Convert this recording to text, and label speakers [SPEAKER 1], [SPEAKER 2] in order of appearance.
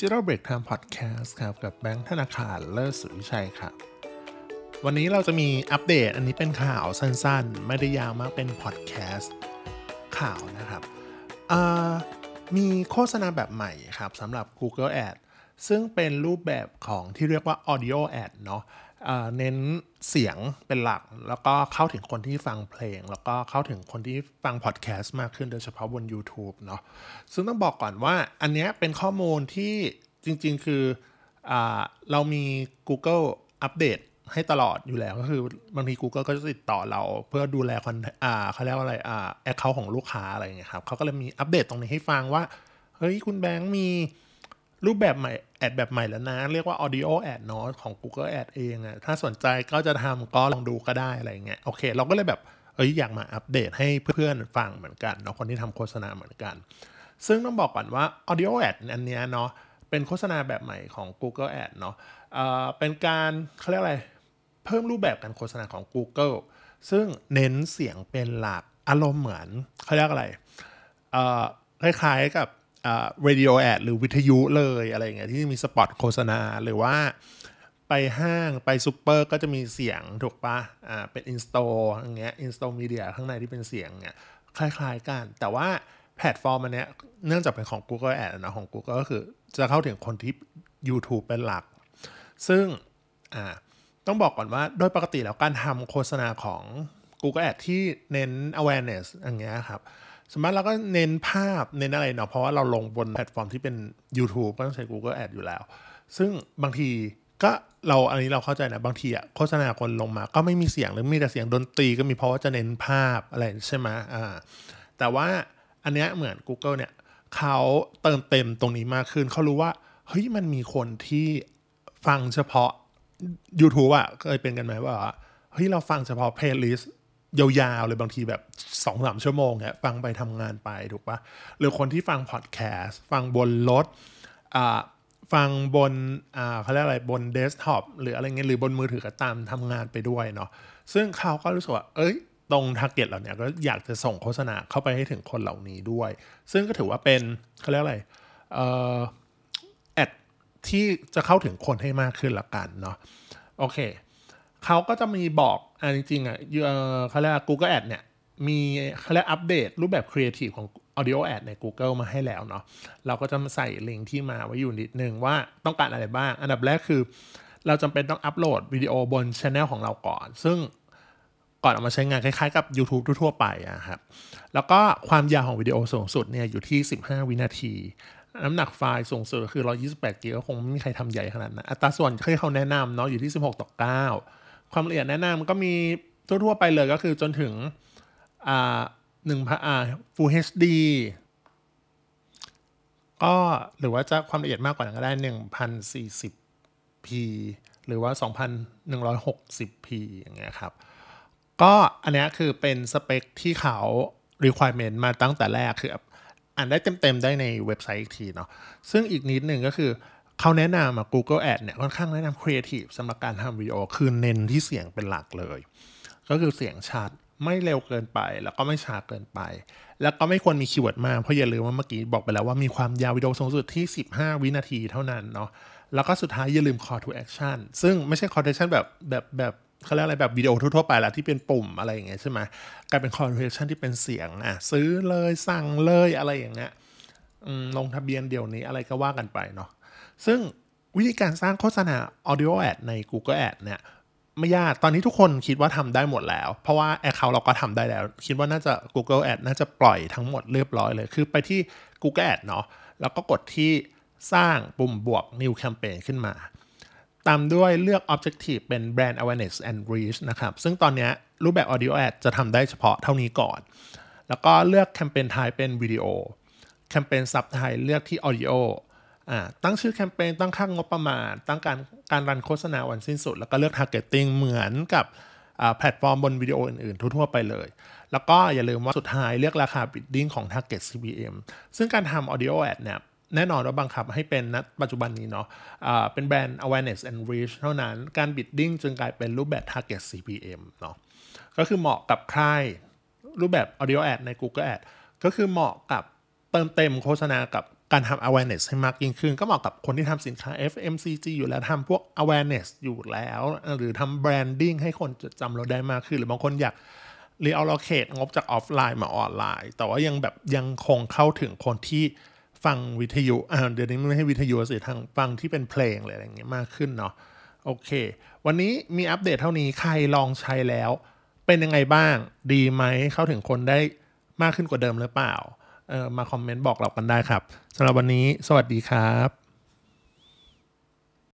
[SPEAKER 1] Digital Break Time Podcast ครับกับแบงค์ธนาคารเลิศสุวิชัยครับ วันนี้เราจะมีอัปเดตอันนี้เป็นข่าวสั้นๆ ไม่ได้ยาวมากเป็นพอดแคสต์ข่าวนะครับมีโฆษณาแบบใหม่ครับสำหรับ Google Ad ซึ่งเป็นรูปแบบของที่เรียกว่า Audio Ad เนาะ เน้นเสียงเป็นหลัก แล้วก็เข้าถึงคนที่ฟังเพลง แล้วก็เข้าถึงคนที่ฟังพอดแคสต์มากขึ้นโดยเฉพาะบน YouTube เนาะซึ่งต้องบอกก่อนว่าอันนี้เป็นข้อมูลที่จริงๆ คืออเรามี Google อัปเดตให้ตลอดอยู่แล้วก็คือบางที Google ก็จะติดต่อเราเพื่อดูแลคอนอ่าเขาเรียกว่าอะไรอ่าแอคเคาท์ของลูกค้าอะไรอย่างเงี้ยครับเขาก็เลยมีอัปเดตตรงนี้ให้ฟังว่า เฮ้ย คุณแบงค์มี รูปแบบใหม่ แอดแบบใหม่แล้วนะ เรียกว่า audio ad เนาะของ Google Ad เองอะถ้าสนใจก็จะทำก็ลองดูก็ได้อะไรเงี้ยโอเค เราก็เลยแบบเอ้ยอยากมาอัปเดตให้เพื่อนๆฟังเหมือนกันเนาะคนที่ทำโฆษณาเหมือนกัน ซึ่งต้องบอกก่อนว่า audio ad อันเนี้ยเนาะเป็นโฆษณาแบบใหม่ของ Google Ad เนาะเอ่อเป็นการเขาเรียกอะไร เพิ่มรูปแบบการโฆษณาของ Google ซึ่งเน้นเสียงเป็นหลักอารมณ์เหมือนเขาเรียกอะไรเอ่อคล้ายๆกับ อ่า radio ad หรือวิทยุเลยอะไรเงี้ยที่มีสปอตโฆษณาหรือว่าไปห้างไปซูเปอร์ก็จะมีเสียงถูกปะอ่าเป็น in-store อย่างเงี้ย in-store media ข้างในที่เป็นเสียงเนี่ยคล้ายๆกัน แต่ว่าแพลตฟอร์มอันเนี้ยเนื่องจากเป็นของ Google Ad นะของ Google ก็คือจะเข้าถึงคนที่ YouTube เป็นหลัก ซึ่งอ่าต้องบอกก่อนว่าโดยปกติแล้วการทำโฆษณาของ Google Ad ที่เน้น awareness อย่างเงี้ยครับ สมมติเราก็เน้นภาพเน้นอะไรเนาะเพราะว่าเราลงบนแพลตฟอร์มที่เป็น YouTube ก็ต้องใช้ Google Ad อยู่แล้ว ซึ่งบางทีก็เราอันนี้เราเข้าใจนะบางทีอะโฆษณาคนลงมา ก็ไม่มีเสียงหรือมีแต่เสียงดนตรีก็มีเพราะว่าจะเน้นภาพอะไรใช่ไหมอ่าแต่ว่าอันเนี้ยเหมือน Google เนี่ยเขาเติมเต็มตรงนี้มากขึ้นเขารู้ว่าเฮ้ยมันมีคนที่ฟังเฉพาะ YouTube อะเคยเป็นกันไหมว่าเฮ้ยเราฟังเฉพาะเพลย์ลิสต์ ยาวๆเลยบางทีแบบสองสามชั่วโมงเนี่ยฟังไปทำงานไปถูกปะหรือคนที่ฟังพอดแคสต์ฟังบนรถอ่าฟังบนอ่าเขาเรียกอะไรบนเดสก์ท็อปหรืออะไรเงี้ยหรือบนมือถือก็ตามทำงานไปด้วยเนาะซึ่งเขาก็รู้สึกว่า เอ้ย ตรง target เราเนี่ยก็อยากจะส่งโฆษณาเข้าไปให้ถึงคนเหล่านี้ด้วย ซึ่งก็ถือว่าเป็นเขาเรียกอะไรเอ่อ ad ที่จะเข้าถึงคนให้มากขึ้นละกันเนาะโอเค เขาก็จะมีบอกอ่าจริง ๆ อะเขาเรียก Google Ad เนี่ย มีเขาเรียกอัปเดตรูปแบบ Creative ของ Audio Ad ใน Google มาให้แล้วเนาะเราก็จะมาใส่ลิงก์ที่มาไว้อยู่นิดนึงว่าต้องการอะไรบ้าง อันดับแรกคือ เราจำเป็นต้องอัปโหลดวิดีโอบนช anel ของเราก่อน ซึ่งก่อนเอามาใช้งานคล้ายๆกับ YouTube ทั่วๆไปอะครับ แล้วก็ความยาวของวิดีโอสูงสุดเนี่ยอยู่ที่ 15 วินาที น้ำหนักไฟล์สูงสุดคือ 128กิกก็คงไม่มีใครทำใหญ่ขนาดนั้น อัตราส่วนที่เขาแนะนำเนาะอยู่ที่ 16 ต่อ 9 ความละเอียดแนะนำก็มีทั่วๆไปเลยก็คือจนถึงอ่าหนึ่งพันอ่า Full HD ก็หรือว่าจะความละเอียดมากกว่านั้นก็ได้ 1040p หรือว่า 2160p อย่างเงี้ยครับ ก็อันเนี้ยคือเป็นสเปคที่เขา requirement มาตั้งแต่แรกคืออ่านได้เต็มๆ ได้ในเว็บไซต์อีกทีเนาะซึ่งอีกนิดหนึ่งก็คือ เขาแนะนำมา Google Ad เนี่ยค่อนข้างแนะนำ Creative สำหรับการทำวิดีโอคือเน้นที่เสียงเป็นหลักเลย ก็คือเสียงชัดไม่เร็วเกินไป แล้วก็ไม่ช้าเกินไป แล้วก็ไม่ควรมีคีย์เวิร์ดมากเพราะอย่าลืมว่าเมื่อกี้บอกไปแล้วว่ามีความยาววิดีโอสูงสุดที่ 15 วินาทีเท่านั้นเนาะแล้วก็สุดท้ายอย่าลืม call to action ซึ่งไม่ใช่ call to action แบบแบบแบบเขาเรียกอะไรแบบวิดีโอทั่วๆไปแล้วที่เป็นปุ่มอะไรอย่างเงี้ยใช่ไหมกลายเป็น call to action ที่เป็นเสียงอะซื้อเลยสั่งเลยอะไรอย่างเงี้ยลงทะเบียนเดี๋ยวนี้อะไรก็ว่ากันไปเนาะ ซึ่งวิธีการสร้างโฆษณา audio ad ใน Google Ad เนี่ยไม่ยาก ตอนนี้ทุกคนคิดว่าทำได้หมดแล้ว เพราะว่า Account เราก็ทำได้แล้ว คิดว่าน่าจะ Google Ad น่าจะปล่อยทั้งหมดเรียบร้อยเลย คือไปที่ Google Ad เนาะ แล้วก็กดที่สร้างปุ่มบวก New Campaign ขึ้นมา ตามด้วยเลือก Objective เป็น Brand Awareness and Reach นะครับ ซึ่งตอนเนี้ยรูปแบบ Audio Ad จะทำได้เฉพาะเท่านี้ก่อน แล้วก็เลือกแคมเปญไทยเป็นวิดีโอ แคมเปญซับไทยเลือกที่ Audio ตั้งชื่อแคมเปญตั้งค่างงบประมาณ ตั้งการการรันโฆษณาวันสิ้นสุด แล้วก็เลือก Targeting เหมือนกับแพลตฟอร์มบนวิดีโออื่นๆ ทั่ว ๆ ไปเลย แล้วก็อย่าลืมว่าสุดท้ายเลือกราคา bidding ของ Target CPM ซึ่งการทำ Audio Ad เนี่ยแน่นอนว่าบังคับให้เป็นณปัจจุบันนี้เนาะอ่าเป็นแบรนด์ awareness and reach เท่านั้น การ bidding จึงกลายเป็นรูปแบบ target CPM เนาะ ก็คือเหมาะกับใคร รูปแบบ audio ad ใน Google Ad ก็คือเหมาะกับเติมเต็มโฆษณากับ การทำ awareness ให้มากยิ่งขึ้น ก็เหมาะกับคนที่ทำสินค้า FMCG อยู่แล้วทำพวก awareness อยู่แล้ว หรือทำ branding ให้คนจดจำเราได้มากขึ้น หรือบางคนอยาก reallocate งบจากออฟไลน์มาออนไลน์ แต่ว่ายังแบบยังคงเข้าถึงคนที่ฟังวิทยุอ่าเดี๋ยวนี้ไม่ให้วิทยุสิทางฟังที่เป็นเพลงอะไรอย่างเงี้ยมากขึ้นเนาะโอเค วันนี้มีอัปเดตเท่านี้ใครลองใช้แล้ว เป็นยังไงบ้าง ดีไหมเข้าถึงคนได้มากขึ้นกว่าเดิมหรือเปล่า มาคอมเมนต์บอกเรากันได้ครับสำหรับวันนี้ สวัสดีครับ